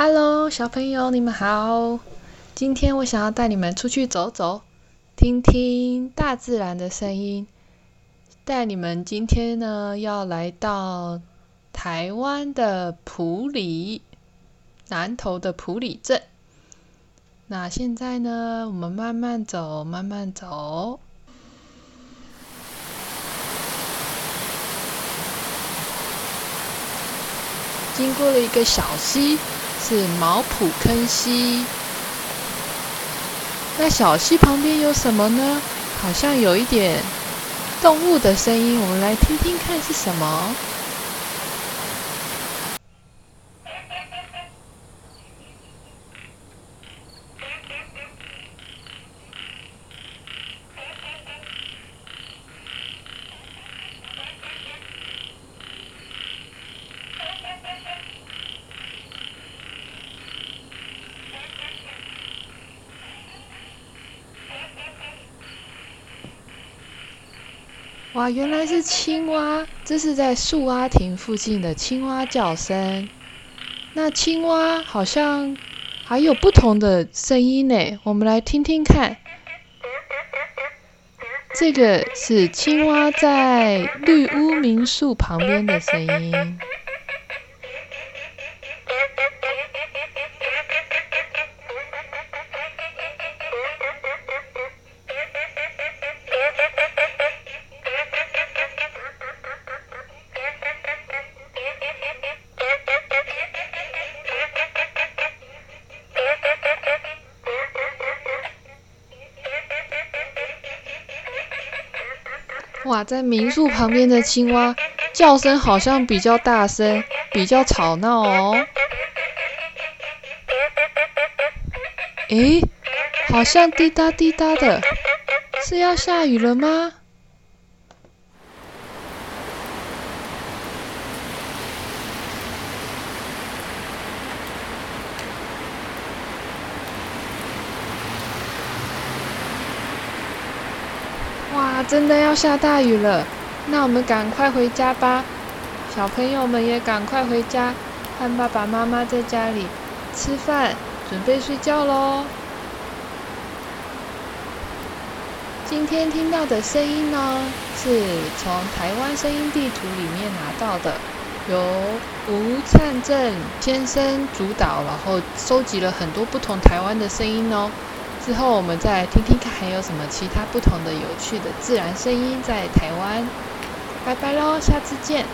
Hello，小朋友，你们好。今天我想要带你们出去走走，听听大自然的声音。带你们今天呢，要来到台湾的埔里，南投的埔里镇。那现在呢，我们慢慢走，慢慢走。经过了一个小溪。是毛埔坑溪。那小溪旁边有什么呢？好像有一点动物的声音，我们来听听看是什么。哇，原来是青蛙！这是在树蛙亭附近的青蛙叫声。那青蛙好像还有不同的声音呢，我们来听听看。这个是青蛙在绿屋民宿旁边的声音。哇，在民宿旁边的青蛙叫声好像比较大声，比较吵闹哦。诶，好像滴答滴答的，是要下雨了吗？哇，真的要下大雨了，那我们赶快回家吧。小朋友们也赶快回家，和爸爸妈妈在家里吃饭，准备睡觉喽。今天听到的声音呢，是从台湾声音地图里面拿到的，由吴灿正先生主导，然后收集了很多不同台湾的声音哦。之后我们再来听听看，还有什么其他不同的有趣的自然声音在台湾。拜拜喽，下次见。